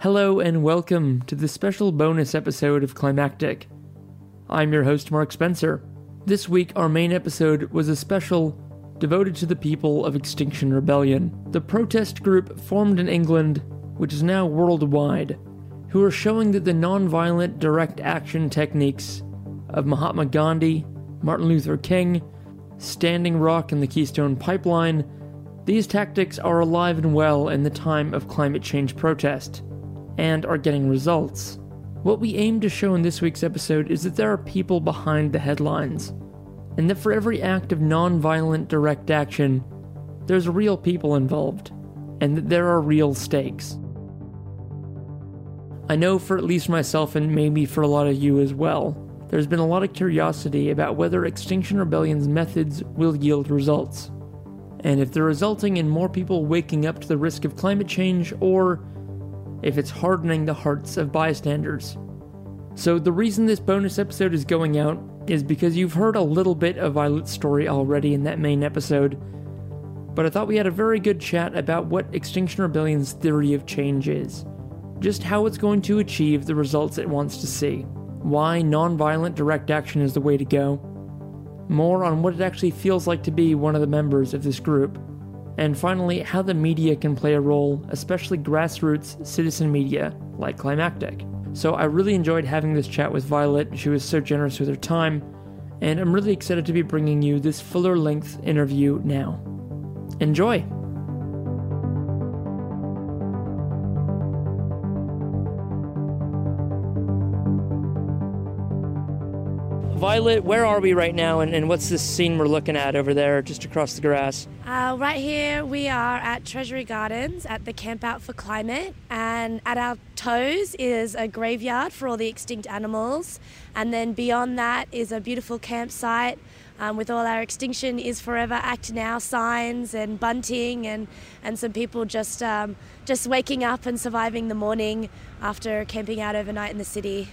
Hello and welcome to the special bonus episode of Climactic. I'm your host, Mark Spencer. This week, our main episode was a special devoted to the people of Extinction Rebellion, the protest group formed in England, which is now worldwide, who are showing that the nonviolent direct action techniques of Mahatma Gandhi, Martin Luther King, Standing Rock, and the Keystone Pipeline, these tactics are alive and well in the time of climate change protest and are getting results. What we aim to show in this week's episode is that there are people behind the headlines, and that for every act of non-violent direct action, there's real people involved, and that there are real stakes. I know for at least myself, and maybe for a lot of you as well, there's been a lot of curiosity about whether Extinction Rebellion's methods will yield results, and if they're resulting in more people waking up to the risk of climate change or if it's hardening the hearts of bystanders. So, the reason this bonus episode is going out is because you've heard a little bit of Violet's story already in that main episode, but I thought we had a very good chat about what Extinction Rebellion's theory of change is, just how it's going to achieve the results it wants to see, why nonviolent direct action is the way to go, more on what it actually feels like to be one of the members of this group and finally, how the media can play a role, especially grassroots citizen media like Climactic. So I really enjoyed having this chat with Violet. She was so generous with her time, and I'm really excited to be bringing you this fuller length interview now. Enjoy! Violet, where are we right now, and, and what's this scene we're looking at over there just across the grass? Uh, right here, we are at Treasury Gardens at the Camp Out for Climate, and at our toes is a graveyard for all the extinct animals, and then beyond that is a beautiful campsite um, with all our Extinction is Forever Act Now signs and bunting, and, and some people just um, just waking up and surviving the morning after camping out overnight in the city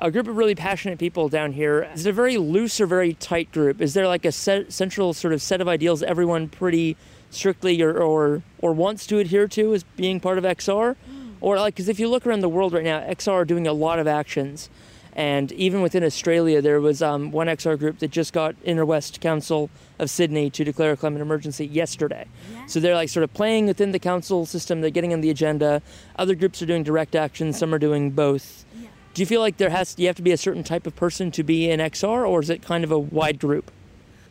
a group of really passionate people down here. Is it a very loose or very tight group? Is there like a set, central sort of set of ideals everyone pretty strictly or, or, or wants to adhere to as being part of XR? Or like, because if you look around the world right now, XR are doing a lot of actions. And even within Australia, there was um, one XR group that just got Inner West Council of Sydney to declare a climate emergency yesterday. Yeah. So they're like sort of playing within the council system, they're getting on the agenda. Other groups are doing direct action, some are doing both. Do you feel like there has you have to be a certain type of person to be in XR, or is it kind of a wide group?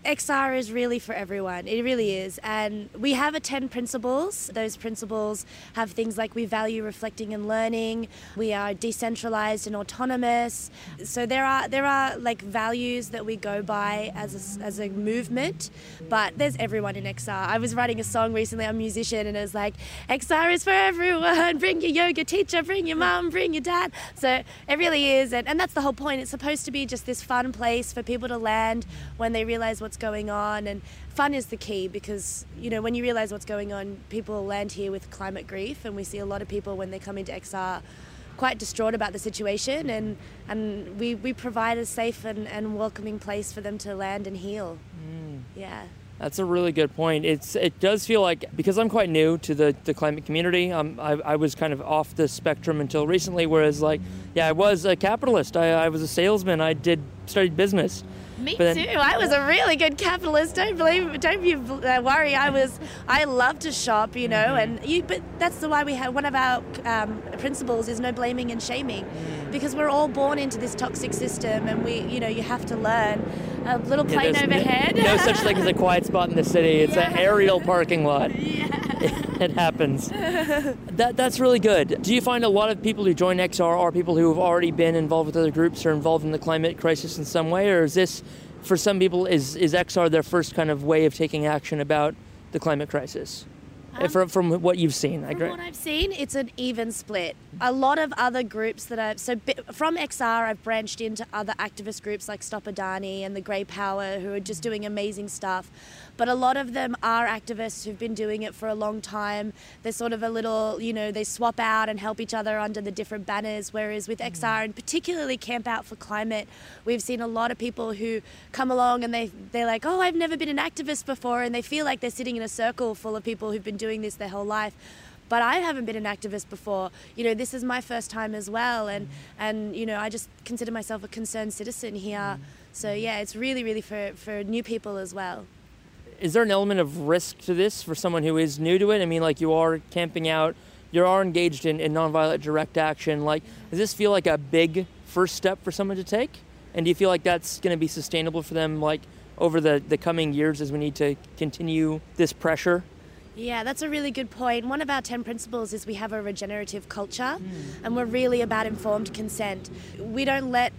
XR is really for everyone. It really is. And we have a 10 principles. Those principles have things like we value reflecting and learning, we are decentralized and autonomous. So there are there are like values that we go by as a, as a movement, but there's everyone in XR. I was writing a song recently, I'm a musician, and it was like XR is for everyone. Bring your yoga teacher, bring your mum, bring your dad. So it really is and, and that's the whole point. It's supposed to be just this fun place for people to land when they realize what's going on and fun is the key because you know when you realize what's going on people land here with climate grief and we see a lot of people when they come into XR quite distraught about the situation and and we, we provide a safe and, and welcoming place for them to land and heal mm. yeah that's a really good point. It's it does feel like because I'm quite new to the, the climate community. Um, I, I was kind of off the spectrum until recently. Whereas like, yeah, I was a capitalist. I, I was a salesman. I did studied business, me then, too. I was a really good capitalist. Don't believe. Don't you uh, worry. I was. I love to shop. You know, mm-hmm. and you. But that's the why we have one of our um, principles is no blaming and shaming, mm. because we're all born into this toxic system, and we. You know, you have to learn. A little plane yeah, overhead. No, no, such thing as a quiet spot in the city. It's yeah. an aerial parking lot. Yeah. it happens. that that's really good. Do you find a lot of people who join XR are people who have already been involved with other groups or involved in the climate crisis in some way, or is this for some people is is XR their first kind of way of taking action about the climate crisis? Um, from, from what you've seen, I agree. from what I've seen, it's an even split. A lot of other groups that I've so from XR, I've branched into other activist groups like Stop Adani and the Grey Power, who are just doing amazing stuff. But a lot of them are activists who've been doing it for a long time. They're sort of a little, you know, they swap out and help each other under the different banners. Whereas with mm-hmm. XR and particularly Camp Out for Climate, we've seen a lot of people who come along and they they're like, oh, I've never been an activist before, and they feel like they're sitting in a circle full of people who've been doing this their whole life but I haven't been an activist before. You know, this is my first time as well, and mm-hmm. and you know, I just consider myself a concerned citizen here. Mm-hmm. So yeah, it's really, really for for new people as well. Is there an element of risk to this for someone who is new to it? I mean, like you are camping out, you are engaged in, in nonviolent direct action. Like, does this feel like a big first step for someone to take? And do you feel like that's going to be sustainable for them, like over the, the coming years as we need to continue this pressure? Yeah, that's a really good point. One of our 10 principles is we have a regenerative culture hmm. and we're really about informed consent. We don't let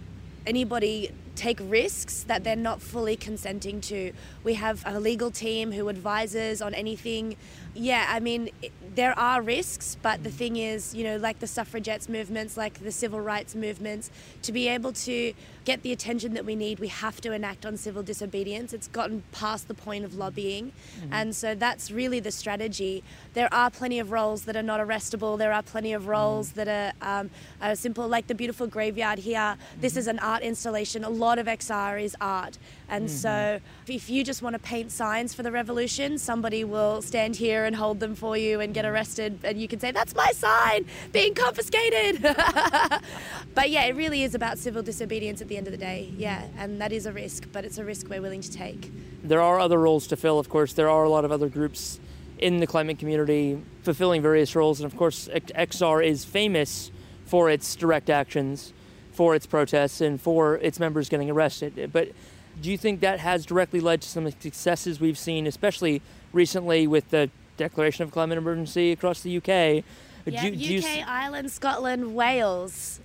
anybody take risks that they're not fully consenting to. We have a legal team who advises on anything. Yeah, I mean, there are risks, but the thing is, you know, like the suffragettes movements, like the civil rights movements, to be able to get the attention that we need, we have to enact on civil disobedience. It's gotten past the point of lobbying. Mm-hmm. And so that's really the strategy. There are plenty of roles that are not arrestable, there are plenty of roles mm-hmm. that are, um, are, simple, like the beautiful graveyard here. Mm-hmm. This is an art installation. A lot of XR is art. And mm-hmm. so if you just want to paint signs for the revolution, somebody will stand here and hold them for you and get arrested, and you can say, That's my sign being confiscated. but yeah, it really is about civil disobedience at the end of the day. Yeah, and that is a risk, but it's a risk we're willing to take. There are other roles to fill, of course. There are a lot of other groups in the climate community fulfilling various roles, and of course, XR is famous for its direct actions, for its protests, and for its members getting arrested. But do you think that has directly led to some successes we've seen, especially recently with the declaration of climate emergency across the UK? Yeah, do, do UK, Ireland, Scotland, Wales.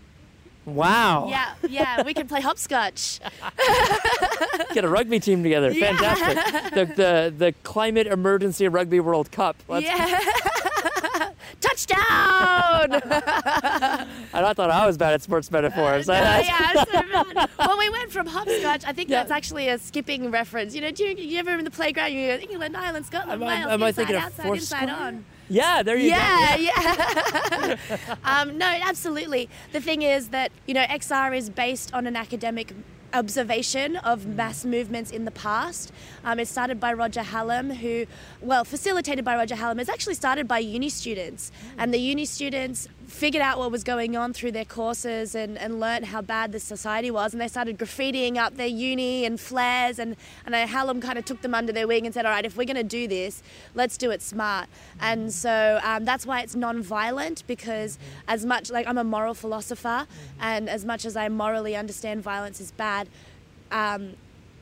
Wow. Yeah, yeah, we can play hopscotch. Get a rugby team together. Yeah. Fantastic. The, the the climate emergency rugby World Cup. Let's yeah. Touchdown! and I thought I was bad at sports metaphors. Uh, no, yeah, so well, we went from hopscotch. I think yeah. that's actually a skipping reference. You know, do you, you ever in the playground? You go England, Ireland, Scotland, am Wales, I, am inside, I thinking outside, of inside, on. Yeah, there you yeah, go. Yeah, yeah. um, no, absolutely. The thing is that you know XR is based on an academic observation of mass movements in the past. Um, it started by Roger Hallam, who, well, facilitated by Roger Hallam, it's actually started by uni students. And the uni students figured out what was going on through their courses and, and learned how bad the society was. And they started graffitiing up their uni and flares. And, and Hallam kind of took them under their wing and said, all right, if we're going to do this, let's do it smart. And so um, that's why it's non-violent because as much, like I'm a moral philosopher, and as much as I morally understand violence is bad, um,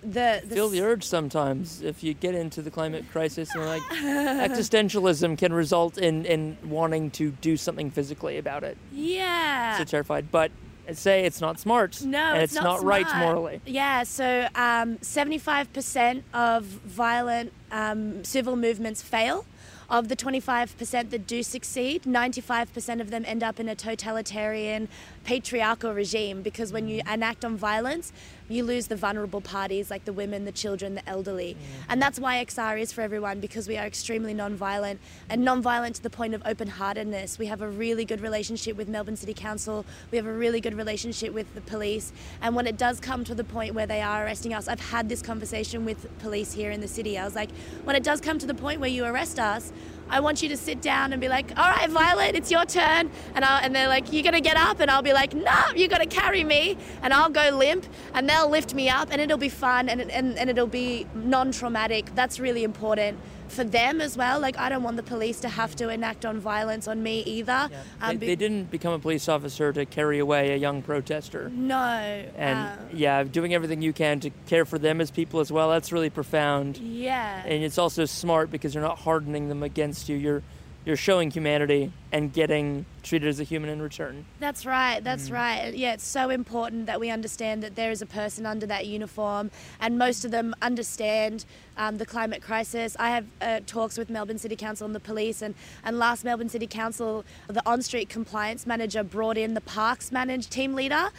the, the feel the urge sometimes if you get into the climate crisis and like existentialism can result in in wanting to do something physically about it. Yeah. So terrified, but say it's not smart. No, and it's, it's not, not right morally. Yeah, so um, 75% of violent um, civil movements fail. Of the 25% that do succeed, 95% of them end up in a totalitarian, patriarchal regime because when you enact on violence, you lose the vulnerable parties like the women, the children, the elderly. Mm. And that's why XR is for everyone because we are extremely non-violent and non-violent to the point of open-heartedness. We have a really good relationship with Melbourne City Council. We have a really good relationship with the police. And when it does come to the point where they are arresting us, I've had this conversation with police here in the city. I was like, when it does come to the point where you arrest us, I want you to sit down and be like, all right, Violet, it's your turn. And, I'll, and they're like, you're going to get up? And I'll be like, no, nah, you got to carry me. And I'll go limp and they'll lift me up and it'll be fun and, and, and it'll be non traumatic. That's really important for them as well. Like, I don't want the police to have to enact on violence on me either. Yeah. Um, they, they, didn't become a police officer to carry away a young protester. No. And uh, yeah, doing everything you can to care for them as people as well. That's really profound. Yeah. And it's also smart because you're not hardening them against you. You're you're showing humanity and getting treated as a human in return. That's right, that's mm. right. Yeah, it's so important that we understand that there is a person under that uniform, and most of them understand um, the climate crisis. I have uh, talks with Melbourne City Council and the police, and, and last Melbourne City Council, the on street compliance manager brought in the parks managed team leader,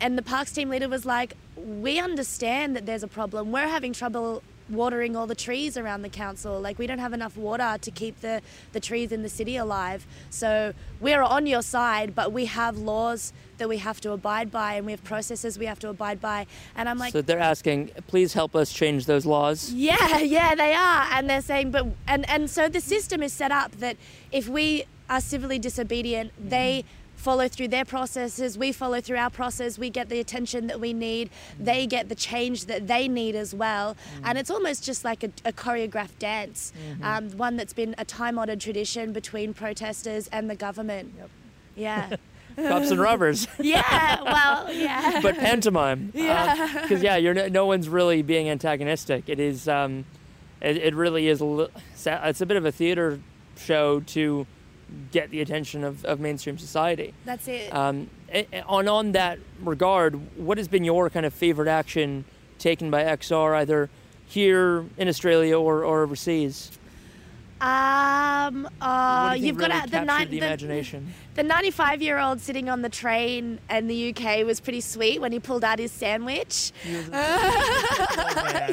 and the parks team leader was like, We understand that there's a problem. We're having trouble watering all the trees around the council. Like we don't have enough water to keep the, the trees in the city alive. So we're on your side, but we have laws that we have to abide by and we have processes we have to abide by. And I'm like So they're asking, please help us change those laws. Yeah, yeah, they are. And they're saying but and, and so the system is set up that if we are civilly disobedient, they mm-hmm. Follow through their processes, we follow through our process, we get the attention that we need, they get the change that they need as well. And it's almost just like a, a choreographed dance, um, one that's been a time honored tradition between protesters and the government. Yeah. Cops and robbers. yeah, well, yeah. but pantomime. Yeah. Because yeah, you're no, no one's really being antagonistic. It is. Um, it, it really is. A li- sa- it's a bit of a theater show to get the attention of, of mainstream society. That's it. Um, on on that regard, what has been your kind of favorite action taken by XR, either here in Australia or, or overseas? Um, uh, you've got really to, the, nine, the the, imagination. The 95 year old sitting on the train in the UK was pretty sweet when he pulled out his sandwich.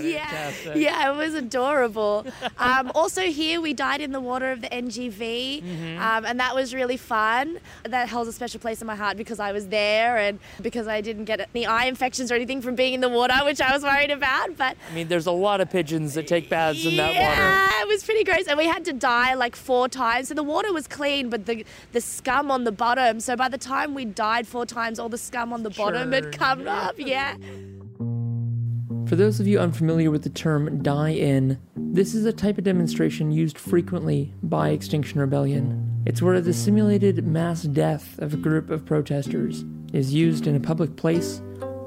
yeah, yeah, it was adorable. um, also, here we died in the water of the NGV, Mm-hmm. um, and that was really fun. That holds a special place in my heart because I was there and because I didn't get any eye infections or anything from being in the water, which I was worried about. But I mean, there's a lot of pigeons that take baths in that water. yeah, it was pretty gross, and we had to die like four times. So the water was clean, but the the scum on the bottom. So by the time we died four times, all the scum on the bottom had Sure. come up. Yeah. For those of you unfamiliar with the term die in, this is a type of demonstration used frequently by Extinction Rebellion. It's where the simulated mass death of a group of protesters is used in a public place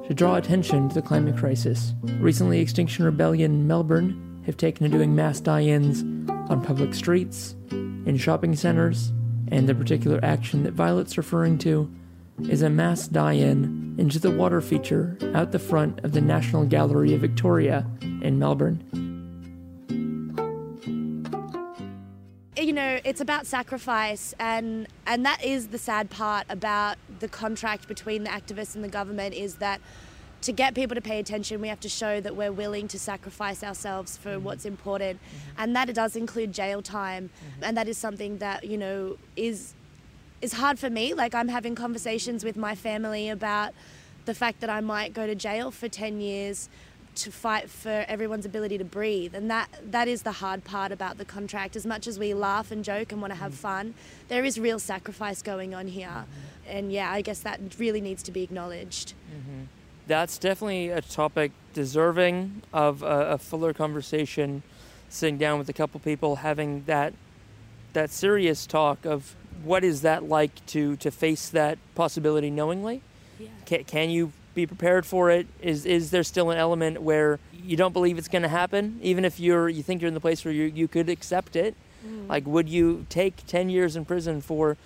to draw attention to the climate crisis. Recently, Extinction Rebellion Melbourne have taken to doing mass die ins on public streets, in shopping centers, and the particular action that Violet's referring to is a mass die in into the water feature out the front of the National Gallery of Victoria in Melbourne. you know it's about sacrifice and and that is the sad part about the contract between the activists and the government is that to get people to pay attention we have to show that we're willing to sacrifice ourselves for mm-hmm. what's important. Mm-hmm. And that it does include jail time. Mm-hmm. And that is something that you know is is hard for me. Like i'm having conversations with my family about the fact that i might go to jail for 10 years to fight for everyone's ability to breathe. And that that is the hard part about the contract. As much as we laugh and joke and want to have fun there is real sacrifice going on here. And yeah i guess that really needs to be acknowledged That's definitely a topic deserving of a, a fuller conversation, sitting down with a couple people, having that that serious talk of what is that like to to face that possibility knowingly. yeah Can, can you be prepared for it? Is is there still an element where you don't believe it's going to happen, even if you're you think you're in the place where you you could accept it? Mm. Like, would you take ten years in prison for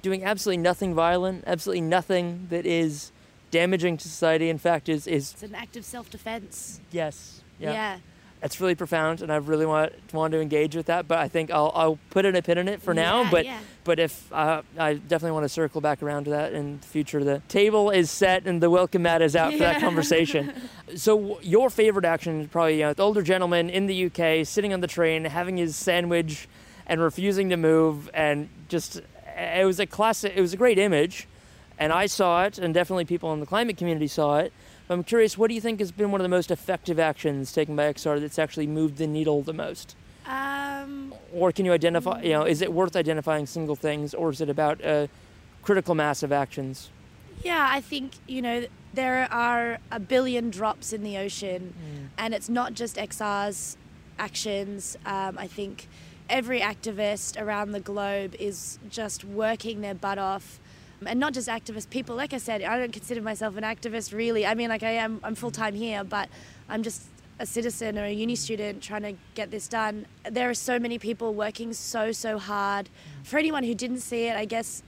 doing absolutely nothing violent, absolutely nothing that is damaging to society? In fact, is is it's an act of self-defense yes, yeah, yeah. That's really profound, and I really want want to engage with that. But I think I'll I'll put in a pin in it for now. Yeah, But yeah. but if uh, I definitely want to circle back around to that in the future. The table is set and the welcome mat is out for that conversation. So your favorite action is probably you know, the older gentleman in the UK sitting on the train having his sandwich and refusing to move, and just it was a classic. It was a great image, and I saw it, and definitely people in the climate community saw it. But I'm curious, what do you think has been one of the most effective actions taken by XR that's actually moved the needle the most? um Or can you identify, you know, is it worth identifying single things, or is it about a critical mass of actions? Yeah, I think, you know, there are a billion drops in the ocean, and it's not just XR's actions. Um, I think every activist around the globe is just working their butt off. And not just activist people, like I said, I don't consider myself an activist really. I mean, like I am, I'm full time here, but I'm just a citizen or a uni student trying to get this done. There are so many people working so, so hard. For anyone who didn't see it, I guess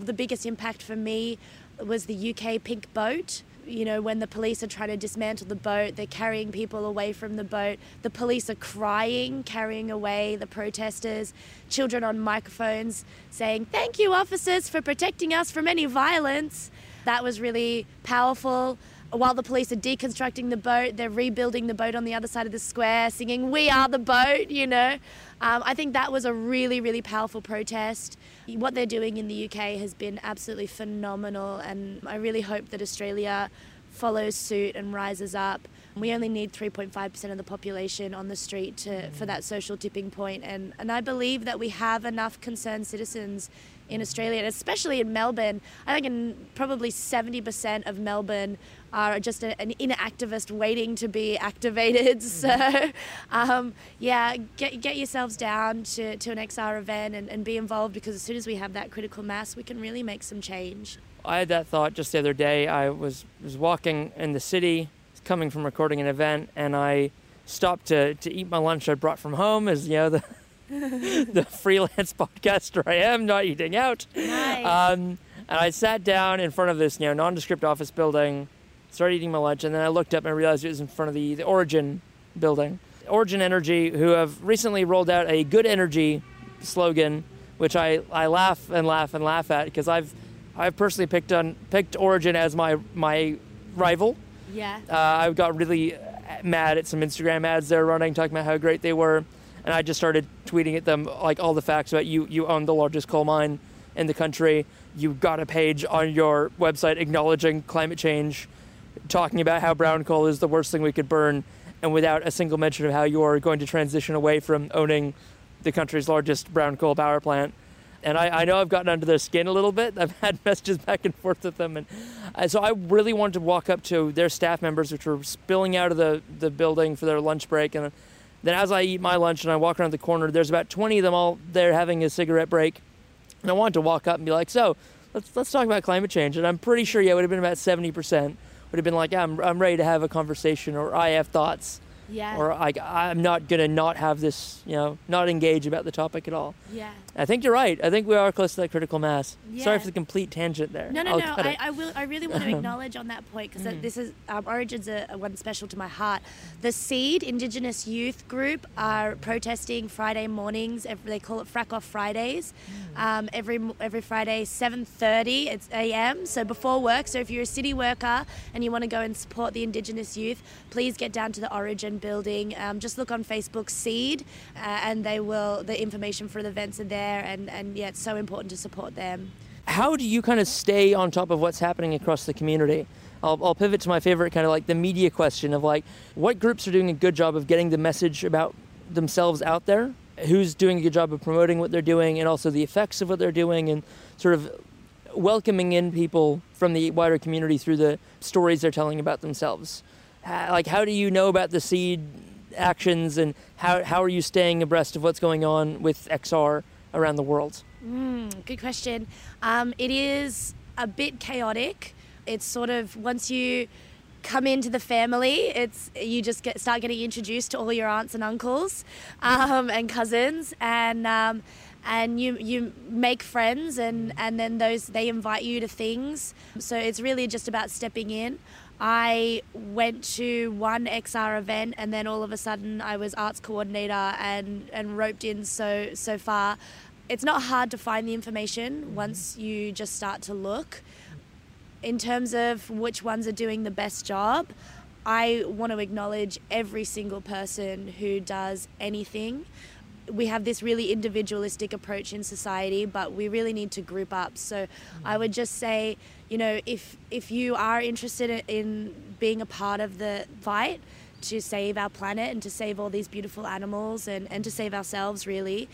the biggest impact for me was the UK pink boat. You know, when the police are trying to dismantle the boat, they're carrying people away from the boat. The police are crying, carrying away the protesters. Children on microphones saying, Thank you, officers, for protecting us from any violence. That was really powerful. While the police are deconstructing the boat, they're rebuilding the boat on the other side of the square, singing, We are the boat, you know. Um, I think that was a really, really powerful protest. What they're doing in the UK has been absolutely phenomenal, and I really hope that Australia follows suit and rises up. We only need 3.5% of the population on the street to, for that social tipping point, and, and I believe that we have enough concerned citizens in Australia, and especially in Melbourne. I think in probably 70% of Melbourne are just a, an inner activist waiting to be activated. So, um, yeah, get, get yourselves down to, to an XR event and, and be involved because as soon as we have that critical mass, we can really make some change. I had that thought just the other day. I was, was walking in the city, coming from recording an event, and I stopped to, to eat my lunch I brought from home as, you know, the the freelance podcaster I am, not eating out. Nice. Um, and I sat down in front of this, you know, nondescript office building, started eating my lunch, and then I looked up and I realized it was in front of the, the Origin building. Origin Energy, who have recently rolled out a good energy slogan, which I, I laugh and laugh and laugh at because I've I've personally picked on picked Origin as my my rival. Yeah. Uh, I got really mad at some Instagram ads they're running talking about how great they were and I just started tweeting at them like all the facts about you. You own the largest coal mine in the country. You got a page on your website acknowledging climate change, talking about how brown coal is the worst thing we could burn, and without a single mention of how you are going to transition away from owning the country's largest brown coal power plant. And I, I know I've gotten under their skin a little bit. I've had messages back and forth with them, and uh, so I really wanted to walk up to their staff members, which were spilling out of the, the building for their lunch break, and then as I eat my lunch and I walk around the corner, there's about 20 of them all there having a cigarette break. And I wanted to walk up and be like, so let's, let's talk about climate change. And I'm pretty sure, yeah, it would have been about 70% would have been like, yeah, I'm, I'm ready to have a conversation or I have thoughts. Yeah. Or I, I'm not going to not have this, you know, not engage about the topic at all. Yeah. I think you're right. I think we are close to that critical mass. Yeah. Sorry for the complete tangent there. No, no, I'll no. I. I will. I really want to acknowledge on that point because this is um, Origins are, one special to my heart. The Seed Indigenous Youth Group are protesting Friday mornings. Every, they call it Frack Off Fridays. Um, every every Friday, 7:30 it's a.m. So before work. So if you're a city worker and you want to go and support the Indigenous youth, please get down to the Origin building. Um, just look on Facebook Seed, uh, and they will. The information for the events are there, and and yeah, it's so important to support them. how do you kind of stay on top of what's happening across the community? I'll, I'll pivot to my favorite kind of like the media question of like what groups are doing a good job of getting the message about themselves out there, who's doing a good job of promoting what they're doing, and also the effects of what they're doing, and sort of welcoming in people from the wider community through the stories they're telling about themselves. Like, how do you know about the seed actions, and how, how are you staying abreast of what's going on with XR around the world? Mm, good question. Um, it is a bit chaotic. It's sort of once you come into the family, it's you just get start getting introduced to all your aunts and uncles um, and cousins, and um, and you you make friends, and and then those they invite you to things. So it's really just about stepping in. I went to one XR event and then all of a sudden I was arts coordinator and, and roped in so so far. It's not hard to find the information once you just start to look. In terms of which ones are doing the best job, I want to acknowledge every single person who does anything. We have this really individualistic approach in society, but we really need to group up. So I would just say, you know, if if you are interested in- in being a part of the fight to save our planet and to save all these beautiful animals and, and to save ourselves really,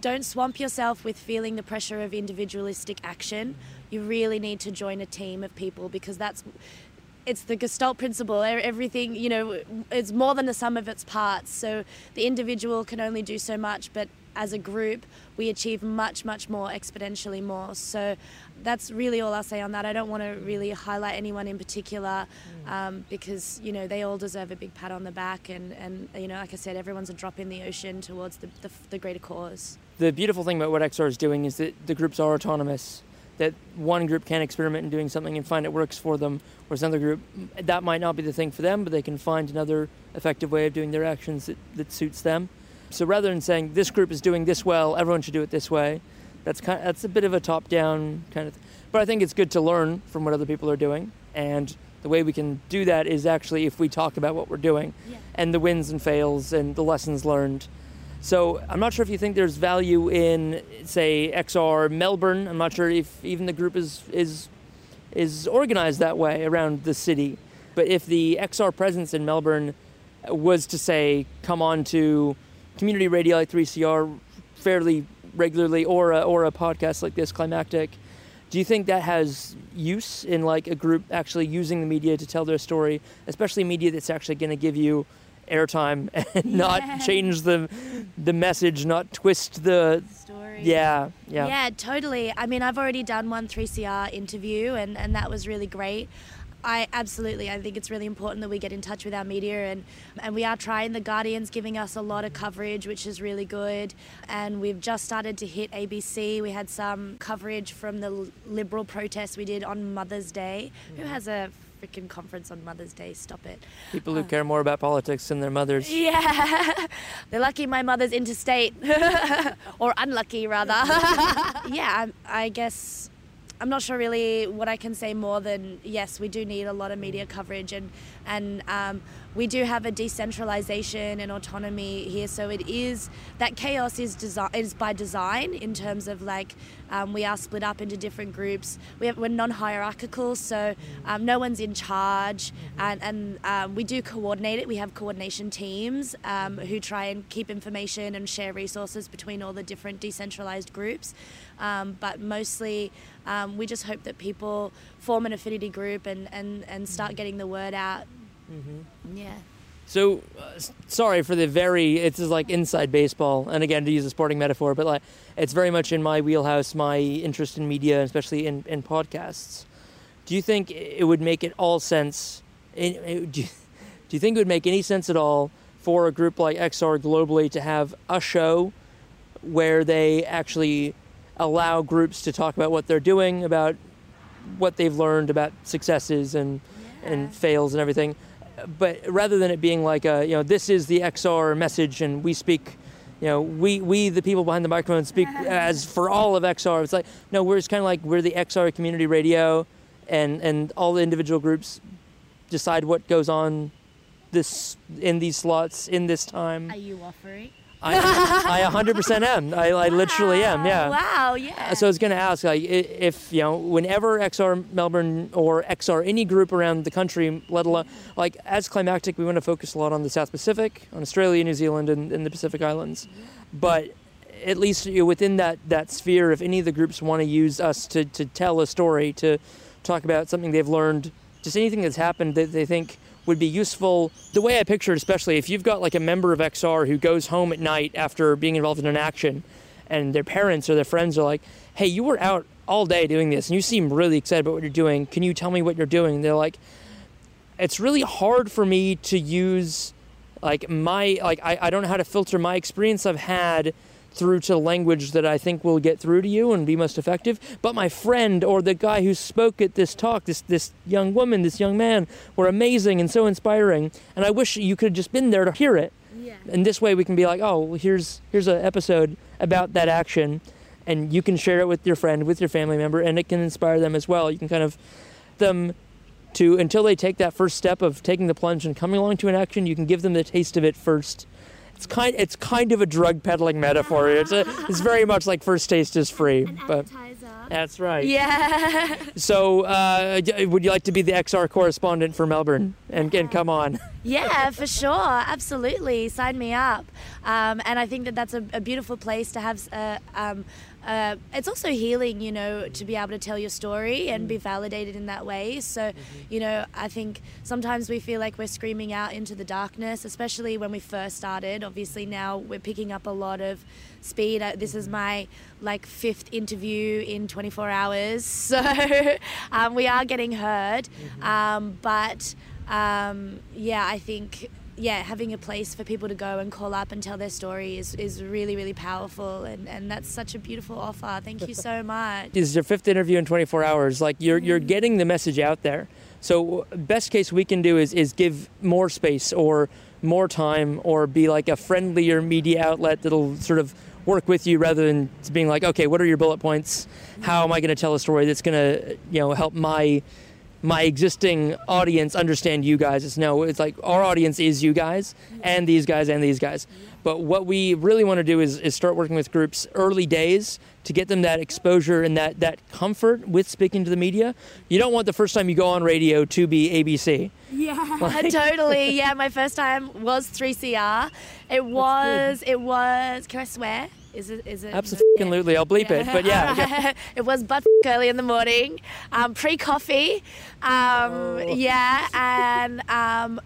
don't swamp yourself with feeling the pressure of individualistic action. You really need to join a team of people because that's it's the Gestalt principle. Everything, you know, it's more than the sum of its parts. So the individual can only do so much, but as a group, we achieve much, much more, exponentially more. So that's really all I'll say on that. I don't want to really highlight anyone in particular um, because, you know, they all deserve a big pat on the back. And, and you know, like I said, everyone's a drop in the ocean towards the, the, the greater cause. the beautiful thing about what XR is doing is that the groups are autonomous. That one group can experiment in doing something and find it works for them, whereas another group that might not be the thing for them, but they can find another effective way of doing their actions that, that suits them. So rather than saying this group is doing this well, everyone should do it this way, that's kind that's a bit of a top-down kind of. But I think it's good to learn from what other people are doing and the way we can do that is actually if we talk about what we're doing Yeah. and the wins and fails and the lessons learned. So I'm not sure if you think there's value in, say, XR Melbourne. I'm not sure if even the group is is is organized that way around the city. But if the XR presence in Melbourne was to say come on to community radio like 3CR fairly regularly or a, or a podcast like this climactic do you think that has use in like a group actually using the media to tell their story especially media that's actually going to give you airtime and not Yeah. change the the message not twist the Story. yeah yeah Yeah, totally. I mean, I've already done one 3CR interview, and, and that was really great. I absolutely, I think it's really important that we get in touch with our media, and, and we are trying. The Guardian's giving us a lot of coverage, which is really good. And we've just started to hit ABC. We had some coverage from the Liberal protests we did on Mother's Day. Who mm. has a freaking conference on Mother's Day? Stop it. people who uh, care more about politics than their mothers Yeah. They're lucky my mother's interstate. or unlucky, rather. yeah, I, I guess I'm not sure really what I can say more than yes, we do need a lot of media coverage and, and um, we do have a decentralization and autonomy here. So it is that chaos is, desi- is by design in terms of like um, we are split up into different groups. We have, we're non hierarchical, so um, no one's in charge, and, and um, we do coordinate it. We have coordination teams um, who try and keep information and share resources between all the different decentralized groups. Um, but mostly, um, we just hope that people form an affinity group and, and, and start getting the word out. Yeah. So, uh, sorry for the very, it's just like inside baseball, and again, to use a sporting metaphor, but like, it's very much in my wheelhouse, my interest in media, especially in, in podcasts. Do you think it would make it all sense? In, uh, do, you, do you think it would make any sense at all for a group like XR globally to have a show where they actually allow groups to talk about what they're doing, about what they've learned, about successes and, and fails and everything? but rather than it being like a, you know this is the XR message and we speak you know we we the people behind the microphone speak as for all of XR it's like no we're just kind of like we're the XR community radio and and all the individual groups decide what goes on this in these slots in this time Are you offering? I, I 100% am I, I literally am ah, yeah Wow, yeah. so I was going to ask, like, if you know, whenever XR Melbourne or XR any group around the country, let alone like as climactic, we want to focus a lot on the South Pacific, on Australia, New Zealand, and, and the Pacific Islands. But at least you know, within that that sphere, if any of the groups want to use us to to tell a story, to talk about something they've learned, just anything that's happened that they think would be useful. The way I picture it, especially if you've got like a member of XR who goes home at night after being involved in an action, and their parents or their friends are like, "Hey, you were out all day doing this, and you seem really excited about what you're doing. Can you tell me what you're doing?" They're like, "It's really hard for me to use like my like I, I don't know how to filter my experience I've had." Through to language that I think will get through to you and be most effective. But my friend or the guy who spoke at this talk, this this young woman, this young man, were amazing and so inspiring. And I wish you could have just been there to hear it. yeah. And this way we can be like, oh, well, here's here's an episode about that action, and you can share it with your friend, with your family member, and it can inspire them as well. You can kind of them to until they take that first step of taking the plunge and coming along to an action. You can give them the taste of it first. It's kind it's kind of a drug peddling metaphor. It's a, it's very much like first taste is free, but that's right. Yeah. So, uh, would you like to be the XR correspondent for Melbourne and, and come on? Yeah, for sure. Absolutely. Sign me up. Um, and I think that that's a, a beautiful place to have. Uh, um, uh, it's also healing, you know, to be able to tell your story and be validated in that way. So, you know, I think sometimes we feel like we're screaming out into the darkness, especially when we first started. Obviously, now we're picking up a lot of speed. Uh, This is my like fifth interview in 24 hours, so um, we are getting heard. Um, but um, yeah, I think yeah, having a place for people to go and call up and tell their story is, is really, really powerful. And, and that's such a beautiful offer. Thank you so much. This is your fifth interview in 24 hours. Like you're you're getting the message out there. So best case we can do is is give more space or more time or be like a friendlier media outlet that'll sort of work with you rather than being like, okay, what are your bullet points? How am I going to tell a story that's going to you know help my my existing audience understand you guys. It's no, it's like our audience is you guys and these guys and these guys. But what we really want to do is, is start working with groups early days to get them that exposure and that, that comfort with speaking to the media. You don't want the first time you go on radio to be ABC. Yeah, like, totally. Yeah, my first time was 3CR. It was, it was, can I swear? Is it? Is it? Absolutely. I'll bleep yeah. it. But yeah, it was butt early in the morning, um, pre-coffee. Um, oh. Yeah, and um,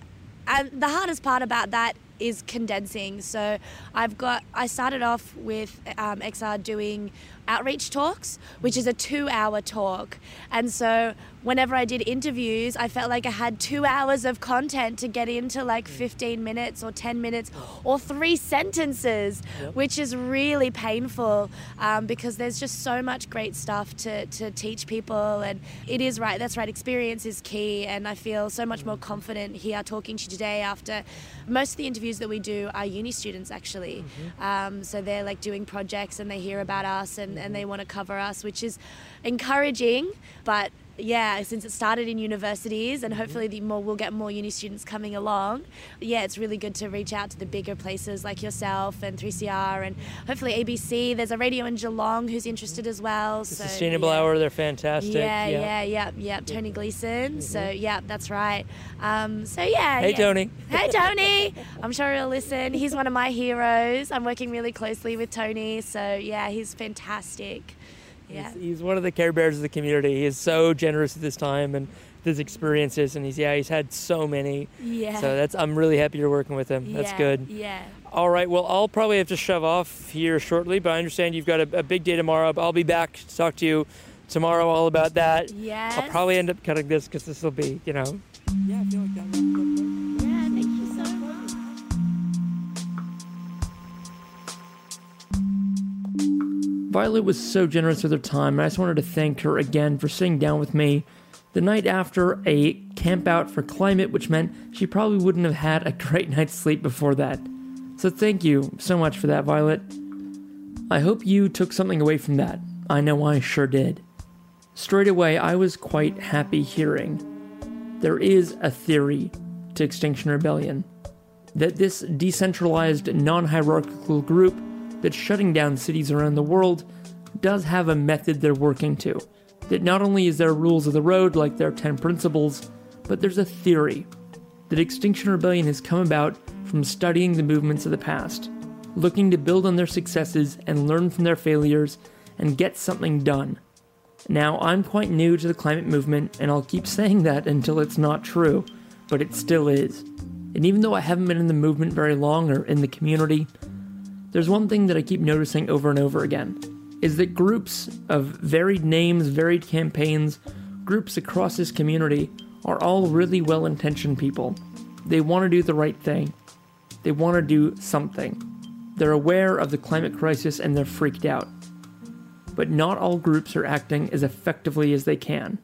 and the hardest part about that is condensing. So I've got. I started off with um, XR doing outreach talks, which is a two-hour talk, and so whenever I did interviews, I felt like I had two hours of content to get into like 15 minutes or 10 minutes or three sentences, yep. which is really painful um, because there's just so much great stuff to, to teach people. And it is right, that's right, experience is key. And I feel so much more confident here talking to you today after most of the interviews that we do are uni students actually. Mm-hmm. Um, so they're like doing projects and they hear about us and, and they want to cover us, which is encouraging, but yeah, since it started in universities, and hopefully the more we'll get more uni students coming along. Yeah, it's really good to reach out to the bigger places like yourself and 3CR, and hopefully ABC. There's a radio in Geelong who's interested as well. The so, Sustainable yeah. Hour, they're fantastic. Yeah, yeah, yeah, yeah. Tony Gleason. Mm-hmm. So yeah, that's right. Um, so yeah. Hey yeah. Tony. Hey Tony. I'm sure he'll listen. He's one of my heroes. I'm working really closely with Tony. So yeah, he's fantastic. Yeah. He's, he's, one of the care bears of the community. He is so generous at this time and his experiences, and he's yeah, he's had so many. Yeah. So that's I'm really happy you're working with him. That's yeah, good. Yeah. All right. Well, I'll probably have to shove off here shortly, but I understand you've got a, a big day tomorrow. But I'll be back to talk to you tomorrow all about that. Yes. I'll probably end up cutting this because this will be, you know. Yeah, I feel like that. Violet was so generous with her time, and I just wanted to thank her again for sitting down with me the night after a camp out for climate, which meant she probably wouldn't have had a great night's sleep before that. So thank you so much for that, Violet. I hope you took something away from that. I know I sure did. Straight away, I was quite happy hearing there is a theory to Extinction Rebellion that this decentralized, non hierarchical group that's shutting down cities around the world does have a method they're working to. That not only is there rules of the road like their 10 principles, but there's a theory that Extinction Rebellion has come about from studying the movements of the past, looking to build on their successes and learn from their failures and get something done. Now, I'm quite new to the climate movement, and I'll keep saying that until it's not true, but it still is. And even though I haven't been in the movement very long or in the community, there's one thing that I keep noticing over and over again is that groups of varied names, varied campaigns, groups across this community are all really well intentioned people. They want to do the right thing, they want to do something. They're aware of the climate crisis and they're freaked out. But not all groups are acting as effectively as they can.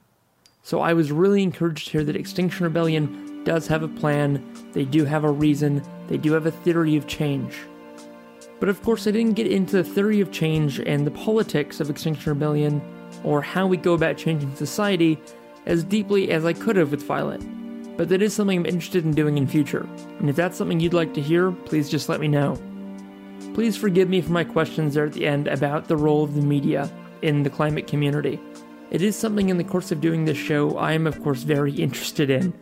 So I was really encouraged to hear that Extinction Rebellion does have a plan, they do have a reason, they do have a theory of change. But of course, I didn't get into the theory of change and the politics of Extinction Rebellion, or how we go about changing society, as deeply as I could have with Violet. But that is something I'm interested in doing in future, and if that's something you'd like to hear, please just let me know. Please forgive me for my questions there at the end about the role of the media in the climate community. It is something in the course of doing this show I am, of course, very interested in.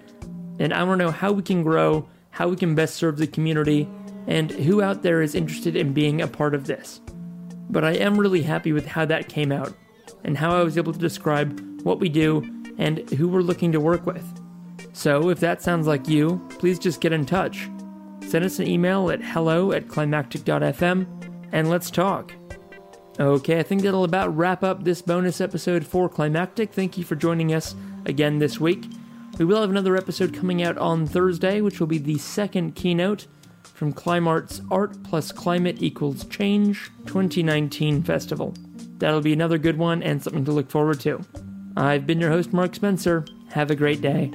And I want to know how we can grow, how we can best serve the community, and who out there is interested in being a part of this. But I am really happy with how that came out, and how I was able to describe what we do and who we're looking to work with. So if that sounds like you, please just get in touch. Send us an email at hello at climactic.fm and let's talk. Okay, I think that'll about wrap up this bonus episode for Climactic. Thank you for joining us again this week. We will have another episode coming out on Thursday, which will be the second keynote from CLIMARTE's Art plus Climate Equals Change 2019 Festival. That'll be another good one and something to look forward to. I've been your host, Mark Spencer. Have a great day.